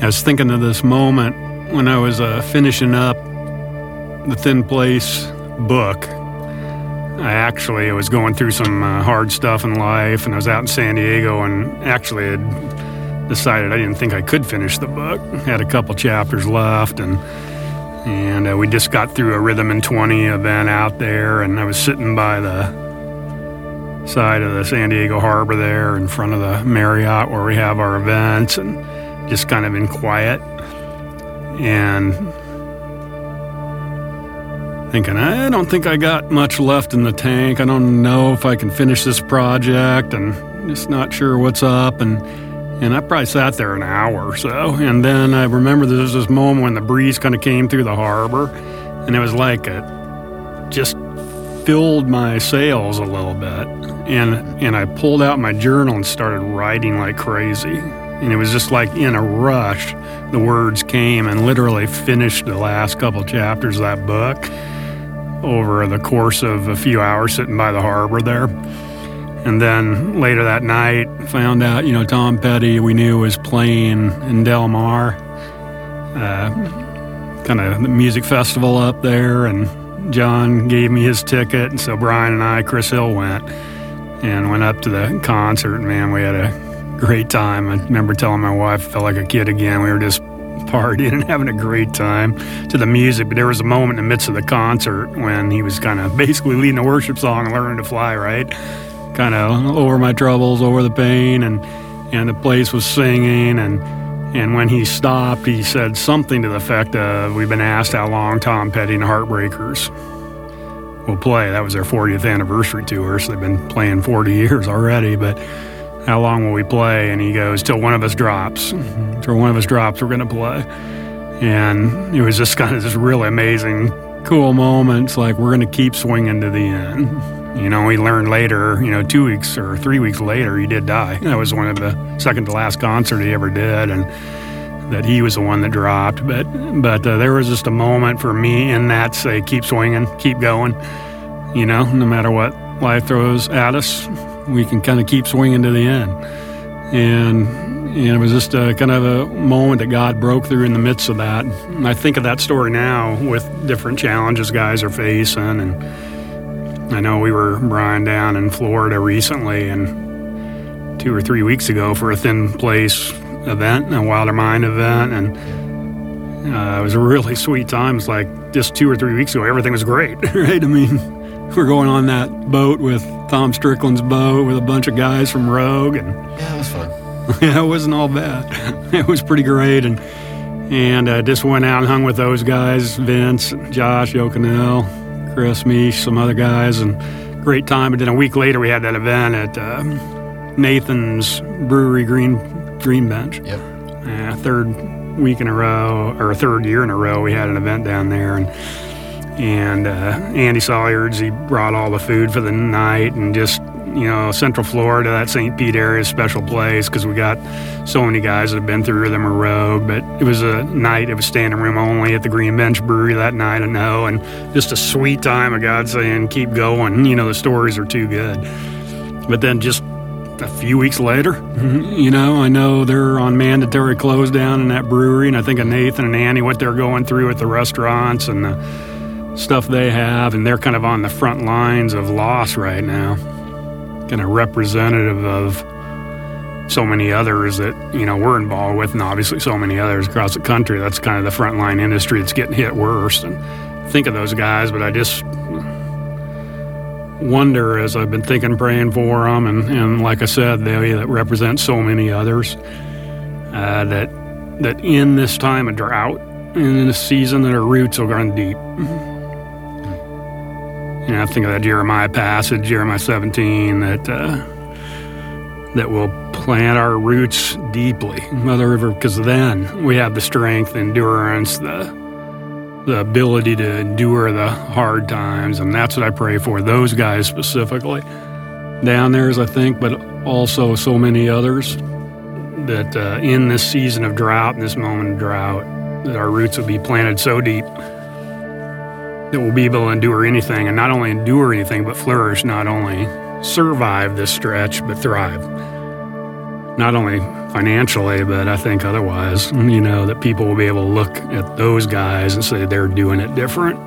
I was thinking of this moment when I was uh, finishing up the Thin Place book. I actually was going through some uh, hard stuff in life, and I was out in San Diego, and actually had decided I didn't think I could finish the book. Had a couple chapters left, and and uh, we just got through a Rhythm and 20 event out there, and I was sitting by the side of the San Diego Harbor there, in front of the Marriott where we have our events, and just kind of in quiet, and thinking, I don't think I got much left in the tank. I don't know if I can finish this project and just not sure what's up. And, and I probably sat there an hour or so. And then I remember there was this moment when the breeze kind of came through the harbor and it was like it just filled my sails a little bit. And, and I pulled out my journal and started writing like crazy. And it was just like in a rush, the words came and literally finished the last couple chapters of that book over the course of a few hours sitting by the harbor there. And then later that night, found out, you know, Tom Petty, we knew was playing in Del Mar, uh, kind of the music festival up there. And John gave me his ticket. And so Brian and I, Chris Hill, went and went up to the concert. And man, we had a great time. I remember telling my wife, I felt like a kid again. We were just partying and having a great time to the music. But there was a moment in the midst of the concert when he was kind of basically leading a worship song and learning to fly, right? Kind of over my troubles, over the pain, and and the place was singing and. And when he stopped, he said something to the effect of, We've been asked how long Tom Petty and Heartbreakers will play. That was their 40th anniversary tour, so they've been playing 40 years already. But how long will we play? And he goes, till one of us drops. Till one of us drops, we're going to play. And it was just kind of this really amazing, cool moments. Like, we're going to keep swinging to the end. You know, we learned later, you know, two weeks or three weeks later, he did die. That was one of the second to last concert he ever did. And that he was the one that dropped. But, but uh, there was just a moment for me in that say, keep swinging, keep going. You know, no matter what life throws at us, we can kind of keep swinging to the end. And, and it was just a, kind of a moment that God broke through in the midst of that. And I think of that story now with different challenges guys are facing. And I know we were, Brian, down in Florida recently and two or three weeks ago for a Thin Place event, a Wilder Mind event. And uh, it was a really sweet time. It's like just two or three weeks ago, everything was great, right? I mean, we're going on that boat with Tom Strickland's boat with a bunch of guys from Rogue, and yeah, it was fun. yeah, it wasn't all bad. It was pretty great, and and I uh, just went out and hung with those guys: Vince, Josh, Yokanel, Chris, me, some other guys, and great time. And then a week later, we had that event at uh, Nathan's Brewery Green Green Bench. Yep. Uh, third week in a row, or third year in a row, we had an event down there, and and uh, Andy Sawyer's he brought all the food for the night and just you know Central Florida that St. Pete area is special place because we got so many guys that have been through them are rogue but it was a night it was standing room only at the Green Bench Brewery that night I know and just a sweet time of God saying keep going you know the stories are too good but then just a few weeks later, you know, I know they're on mandatory close down in that brewery, and I think of Nathan and Annie, what they're going through at the restaurants and the stuff they have, and they're kind of on the front lines of loss right now, kind of representative of so many others that you know we're involved with, and obviously so many others across the country. That's kind of the frontline industry that's getting hit worst. And think of those guys, but I just wonder as I've been thinking, praying for them, and, and like I said, they that represent so many others uh, that that in this time of drought, and in this season, that our roots will run deep. You know, I think of that Jeremiah passage, Jeremiah 17, that uh, that will plant our roots deeply, Mother River, because then we have the strength, endurance, the the ability to endure the hard times, and that's what I pray for those guys specifically. Down there, as I think, but also so many others that uh, in this season of drought, in this moment of drought, that our roots will be planted so deep that will be able to endure anything and not only endure anything but flourish not only survive this stretch but thrive not only financially, but I think otherwise, you know, that people will be able to look at those guys and say they're doing it different.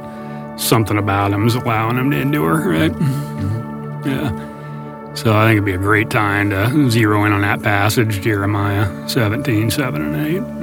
Something about them is allowing them to endure, right? Mm-hmm. Yeah. So I think it'd be a great time to zero in on that passage, Jeremiah 17, 7 and 8.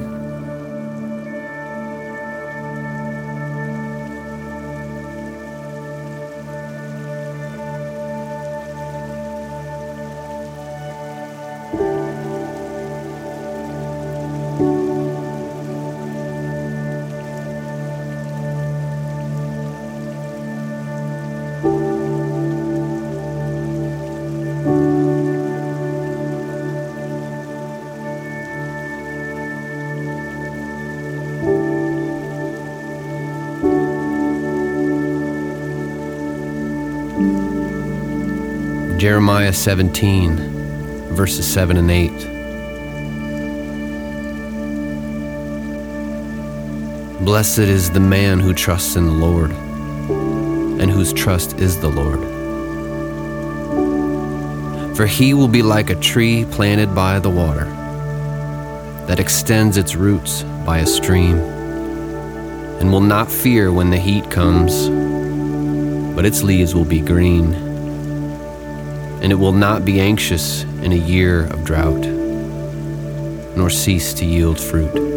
Jeremiah 17, verses 7 and 8. Blessed is the man who trusts in the Lord, and whose trust is the Lord. For he will be like a tree planted by the water, that extends its roots by a stream, and will not fear when the heat comes, but its leaves will be green and it will not be anxious in a year of drought, nor cease to yield fruit.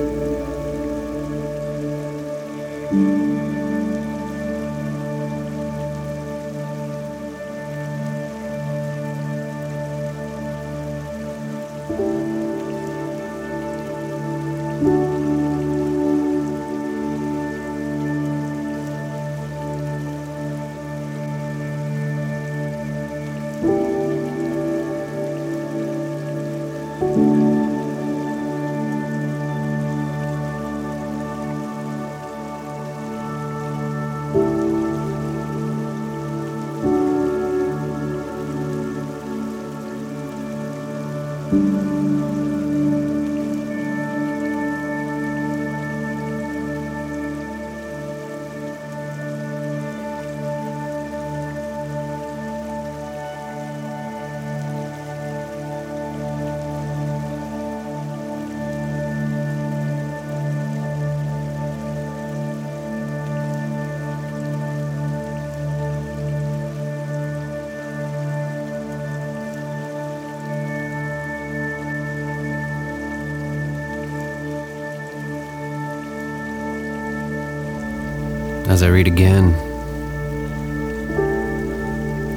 As I read again,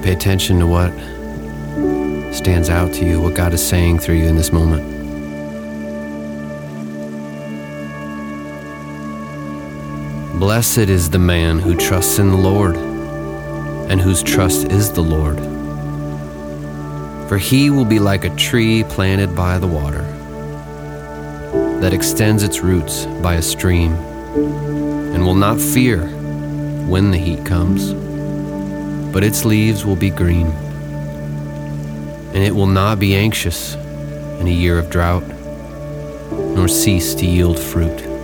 pay attention to what stands out to you, what God is saying through you in this moment. Blessed is the man who trusts in the Lord and whose trust is the Lord. For he will be like a tree planted by the water that extends its roots by a stream and will not fear when the heat comes, but its leaves will be green, and it will not be anxious in a year of drought, nor cease to yield fruit.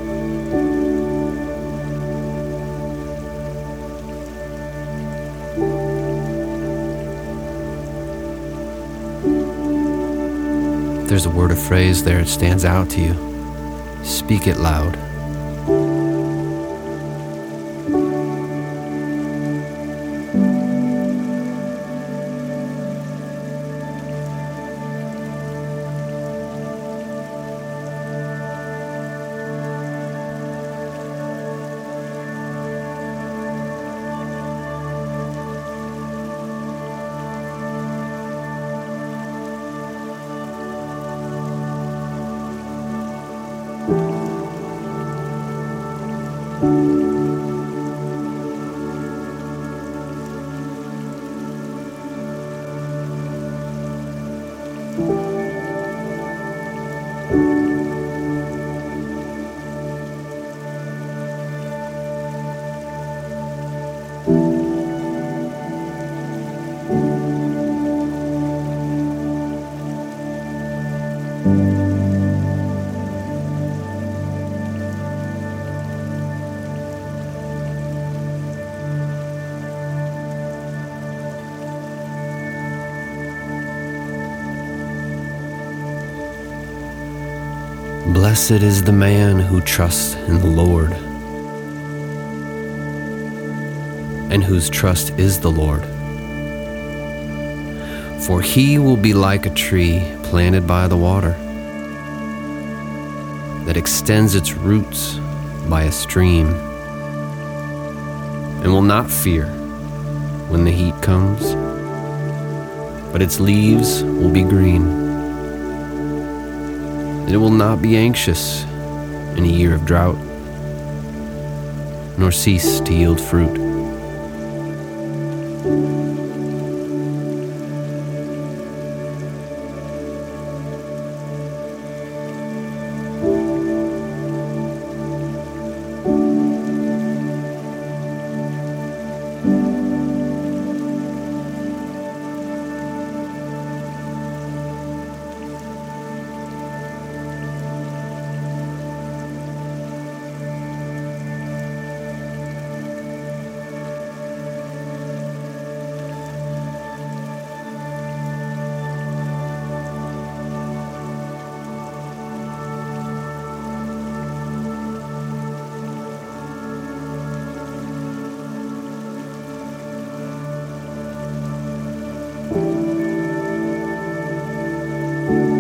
there's a word or phrase there, it stands out to you. Speak it loud. Blessed is the man who trusts in the Lord, and whose trust is the Lord. For he will be like a tree planted by the water that extends its roots by a stream and will not fear when the heat comes, but its leaves will be green and it will not be anxious in a year of drought, nor cease to yield fruit. Read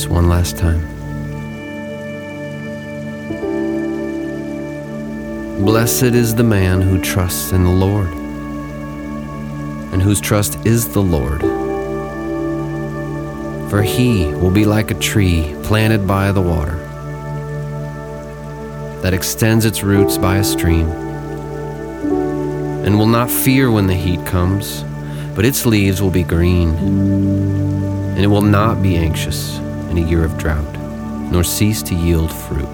this one last time. Blessed is the man who trusts in the Lord, and whose trust is the Lord. For he will be like a tree planted by the water that extends its roots by a stream, and will not fear when the heat comes, but its leaves will be green, and it will not be anxious in a year of drought, nor cease to yield fruit.